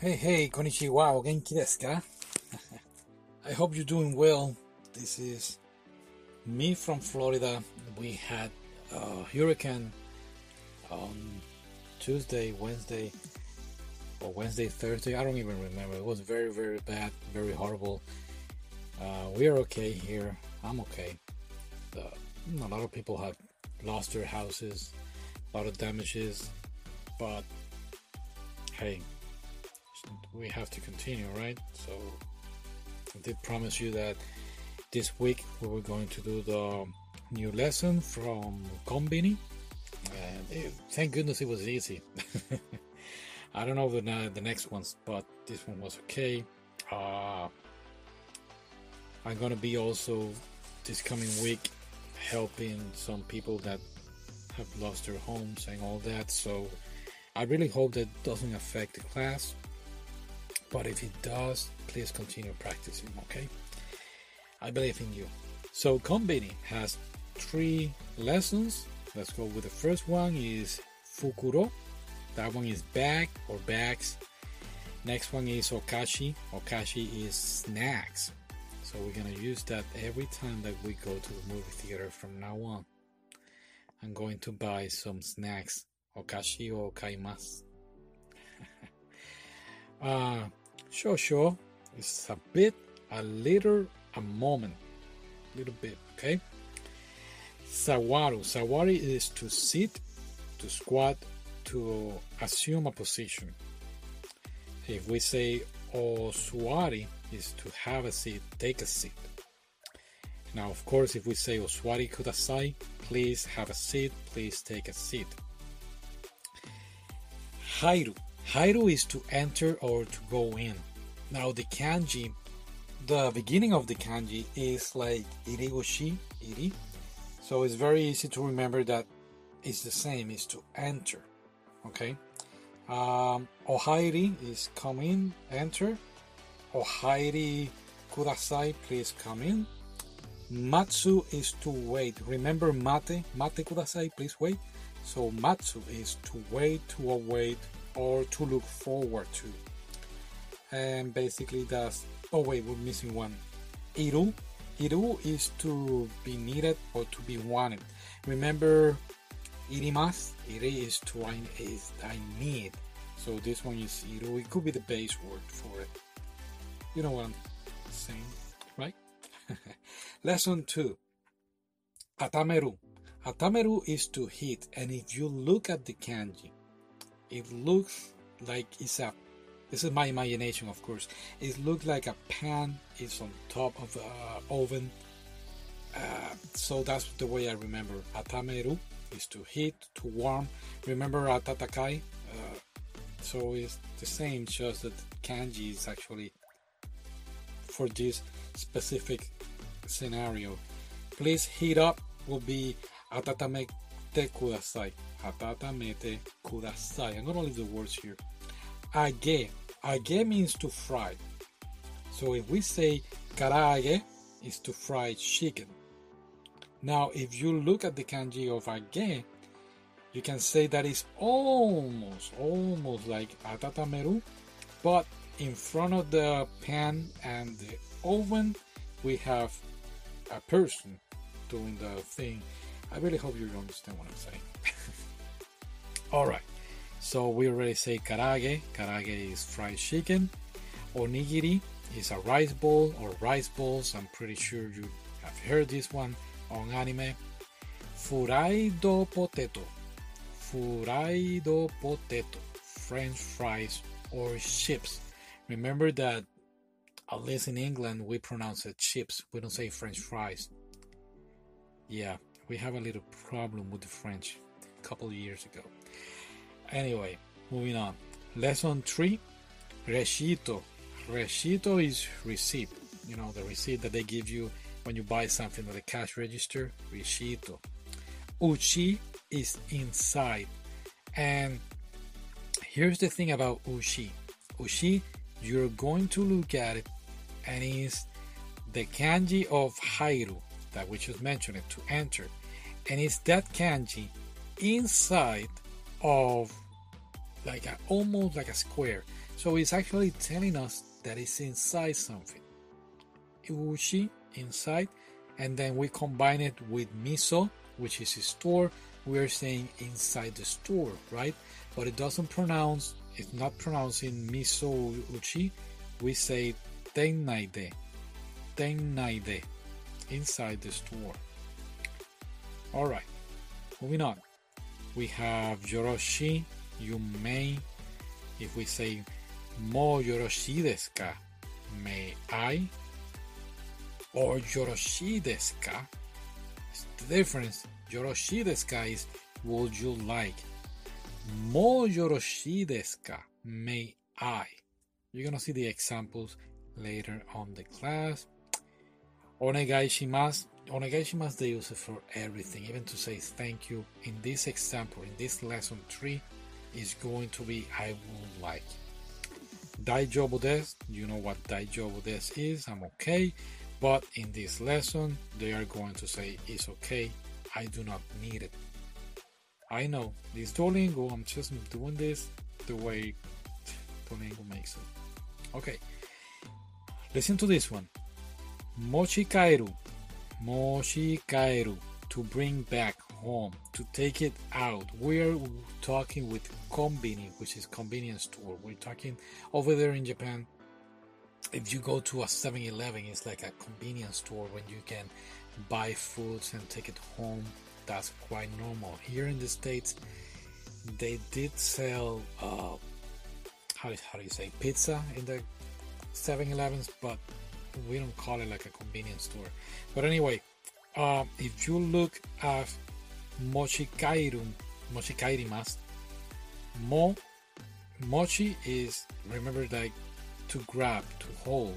Hey, hey, konnichiwa, genki desu ka? I hope you're doing well. This is me from Florida. We had a hurricane on Tuesday, Wednesday, or Wednesday, Thursday. I don't even remember. It was very, very bad, very horrible. Uh, we are okay here. I'm okay. Uh, a lot of people have lost their houses, a lot of damages, but hey, we have to continue, right? So I did promise you that this week we were going to do the new lesson from Konbini, and it, thank goodness it was easy. I don't know the the next ones, but this one was okay. Uh, I'm gonna be also this coming week helping some people that have lost their homes and all that. So I really hope that doesn't affect the class. But if it does, please continue practicing, okay? I believe in you. So Konbini has three lessons. Let's go with the first one is Fukuro. That one is bag or bags. Next one is Okashi. Okashi is snacks. So we're gonna use that every time that we go to the movie theater from now on. I'm going to buy some snacks. Okashi or kaimasu. uh, Shou, shou. It's a bit, a little, a moment. Little bit, okay? Sawaru. Sawari is to sit, to squat, to assume a position. If we say oh, oswari is to have a seat, take a seat. Now, of course, if we say oh, oswari kudasai, please have a seat, please take a seat. Hairu. Hairu is to enter or to go in. Now the kanji, the beginning of the kanji is like iriguchi, iri. So it's very easy to remember that it's the same, is to enter. Okay. Um, ohairi is come in, enter. Ohairi kudasai, please come in. Matsu is to wait. Remember mate, mate kudasai, please wait. So matsu is to wait, to await, or to look forward to. And basically that's oh wait we're missing one. Iru iru is to be needed or to be wanted. Remember irimas iri is to I, is I need. So this one is iru. It could be the base word for it. You know what I'm saying right? Lesson 2 atameru. Atameru is to hit and if you look at the kanji it looks like it's a this is my imagination, of course. It looks like a pan is on top of the oven. Uh, so that's the way I remember. Atameru is to heat, to warm. Remember atatakai? Uh, so it's the same, just that kanji is actually for this specific scenario. Please heat up will be atatamete kudasai. Atatamete kudasai. I'm gonna leave the words here. Age. Age means to fry. So if we say karage is to fry chicken. Now, if you look at the kanji of age, you can say that it's almost, almost like atatameru, but in front of the pan and the oven, we have a person doing the thing. I really hope you understand what I'm saying. All right. So we already say karage. Karage is fried chicken. Onigiri is a rice bowl or rice balls. I'm pretty sure you have heard this one on anime. Furaido potato. Furaido potato. French fries or chips. Remember that at least in England we pronounce it chips. We don't say French fries. Yeah, we have a little problem with the French a couple of years ago. Anyway, moving on. Lesson 3 Reshito. Reshito is receipt. You know, the receipt that they give you when you buy something at the cash register. Reshito. Uchi is inside. And here's the thing about Uchi. Uchi, you're going to look at it and it's the kanji of Hairu that we just mentioned it to enter. And it's that kanji inside of like a, almost like a square. So it's actually telling us that it's inside something. Uchi inside, and then we combine it with miso, which is a store. We are saying inside the store, right? But it doesn't pronounce. It's not pronouncing miso uchi. We say tennaide, tennaide, inside the store. All right, moving on. We have yoroshi, you may. If we say mo yoroshi desu may I? Or yoroshi desu ka? The difference, yoroshi desu ka is would you like? Mo yoroshi desu ka, may I? You're gonna see the examples later on the class. Onegai shimasu. Onegai shimasu, they use it for everything, even to say thank you. In this example, in this lesson 3, is going to be I would like. Daijobu desu, you know what daijobu desu is, I'm okay. But in this lesson, they are going to say it's okay, I do not need it. I know, this Duolingo, I'm just doing this the way Duolingo makes it. Okay, listen to this one. Mochikairu, mochikairu, to bring back home, to take it out. We're talking with kombini, which is convenience store. We're talking over there in Japan. If you go to a 7-Eleven, it's like a convenience store when you can buy foods and take it home. That's quite normal. Here in the States, they did sell, uh, how, how do you say, pizza in the 7-Elevens, but we don't call it like a convenience store. But anyway, uh, if you look at mochikairu, mochikairimasu, mo, mochi is remember like to grab, to hold,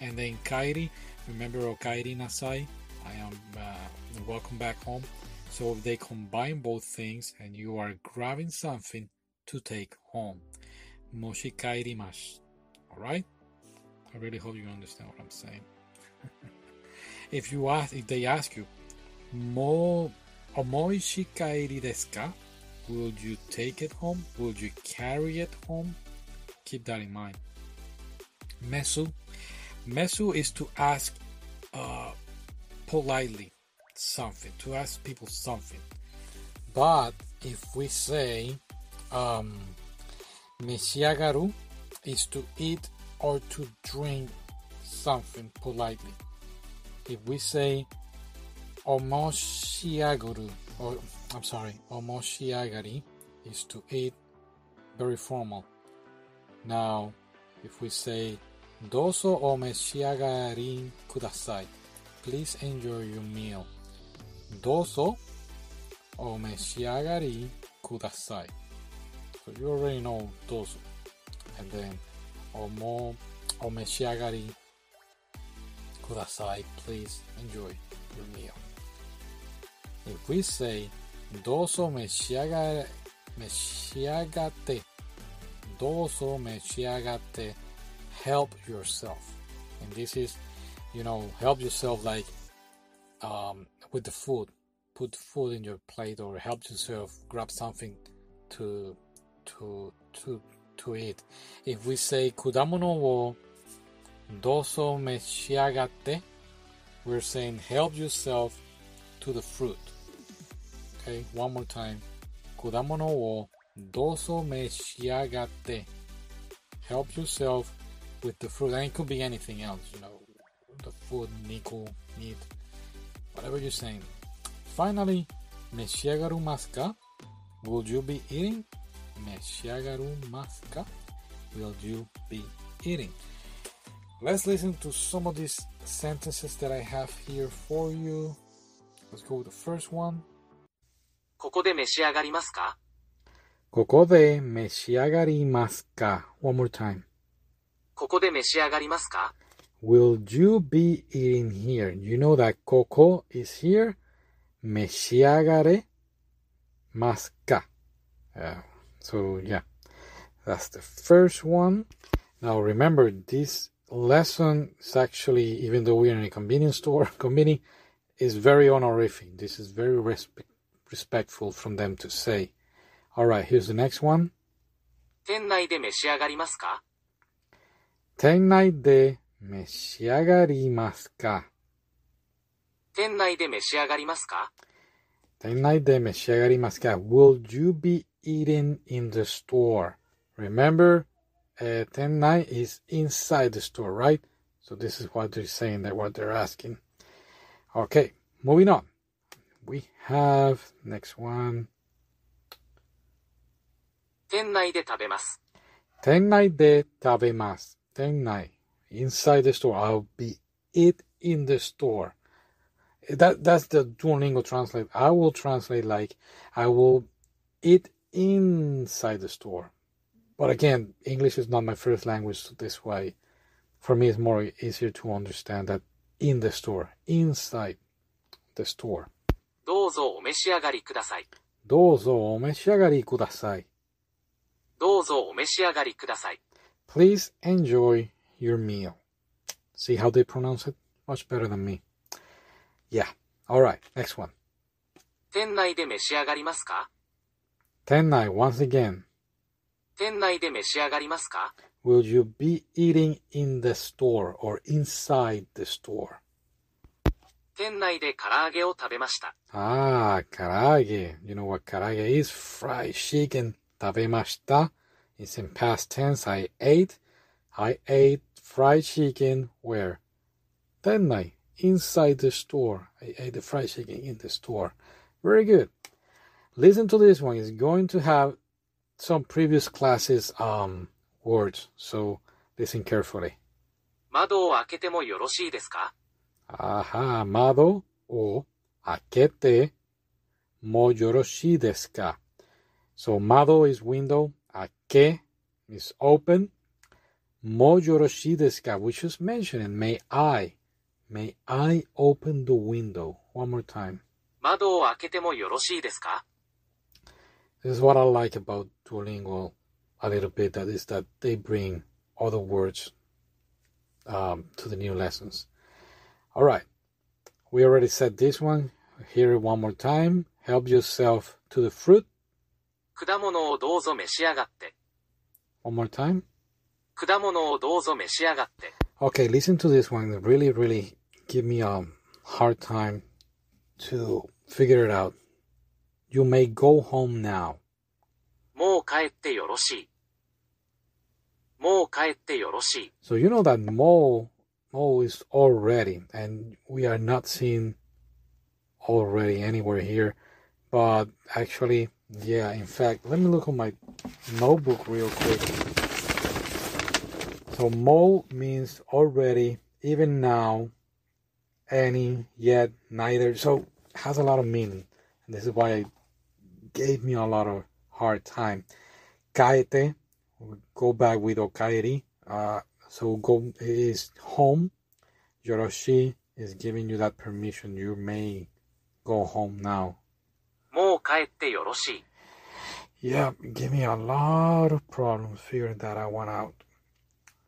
and then kairi, remember okairi nasai, I am uh, welcome back home. So they combine both things, and you are grabbing something to take home. Mochikairimasu. All right. I really hope you understand what I'm saying. if you ask, if they ask you, mo omoi shikairi desu ka? Will you take it home? Will you carry it home? Keep that in mind. Mesu. Mesu is to ask uh, politely something, to ask people something. But if we say um, is to eat or to drink something politely. If we say omoshiaguru, or I'm sorry, omoshiagari is to eat, very formal. Now, if we say doso omeshiagari kudasai, please enjoy your meal. Doso omeshiagari kudasai. So you already know doso. And then omo omeshiagari kudasai. Please enjoy your meal. If we say doso meshiagare, meshiagate, doso meshiagate, help yourself. And this is, you know, help yourself like um, with the food. Put food in your plate or help yourself grab something to to to to eat. If we say kudamono wo doso meshiagate, we're saying help yourself to the fruit. Okay, one more time. Kudamono wo doso meshiagate. Help yourself with the fruit. And it could be anything else, you know, the food, niku, meat, whatever you're saying. Finally, meshiagaru maska. Will you be eating? Meshiagaru maska. Will you be eating? Let's listen to some of these sentences that I have here for you. Let's go with the first one. ここで召し上がりますかここで召し上がりますか One more time. ここで召し上がりますか Will you be eating here? You know that koko is here. 召し上がれますか? Uh, so yeah, that's the first one. Now remember, this lesson is actually, even though we're in a convenience store, convenience is very honorific. This is very respe- respectful from them to say. All right, here's the next one. 店内で召し上がりますか店内で召し上がりますか店内で召し上がりますか 店内で召し上がりますか Will you be eating in the store? Remember, uh, 店内 is inside the store, right? So this is what they're saying, that what they're asking. Okay, moving on. We have next one. 店内で食べます。店内で食べます。店内 inside the store. I'll be it in the store. That that's the Duolingo translate. I will translate like I will eat inside the store. But again, English is not my first language so this way. For me, it's more easier to understand that in the store, inside the store. どうぞお召し上がりください。どうぞお召し上がりください。どうぞお召し上がりください。 Please enjoy your meal. See how they pronounce it? Much better than me. Yeah. All right. Next one. 店内で召し上がりますか店内 once again. 店内で召し上がりますか Will you be eating in the store or inside the store? 店内で唐揚げを食べました。 Ah, karage. You know what karage is? Fried chicken. Tabemashita. It's in past tense. I ate. I ate fried chicken where? Tennai. Inside the store. I ate the fried chicken in the store. Very good. Listen to this one. It's going to have some previous classes um words. So listen carefully. 窓を開けてもよろしいですか Aha, amado o akete mo yoroshi desu ka? So mado is window, ake is open, mo yoroshi desu ka? We just mentioned it. May I, may I open the window? One more time. 窓を開けてもよろしいですか This is what I like about Duolingo a little bit. That is that they bring other words um, to the new lessons. All right, we already said this one. Hear it one more time. Help yourself to the fruit. 果物をどうぞ召し上がって。 One more time. 果物をどうぞ召し上がって。 Okay, listen to this one. It really, really give me a hard time to figure it out. You may go home now. もう帰ってよろしい。もう帰ってよろしい。 So you know that mo mo is already, and we are not seeing already anywhere here. But actually, yeah. In fact, let me look on my notebook real quick. So mo means already, even now, any, yet, neither. So has a lot of meaning. And this is why it gave me a lot of hard time. Caete, go back with okaeri. Uh, so go is home. Yoroshi is giving you that permission. You may go home now. Mo kaette yoroshi. Yeah, give me a lot of problems figuring that I went out.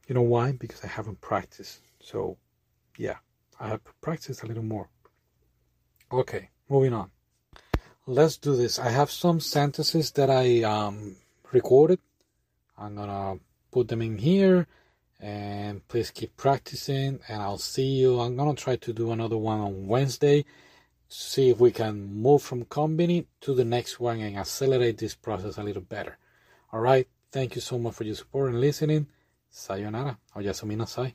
You know why? Because I haven't practiced. So, yeah, I have practiced a little more. Okay, moving on. Let's do this. I have some sentences that I um, recorded. I'm gonna put them in here and please keep practicing and I'll see you. I'm gonna try to do another one on Wednesday. See if we can move from Konbini to the next one and accelerate this process a little better. All right. Thank you so much for your support and listening. Sayonara o Yasumi Nasai.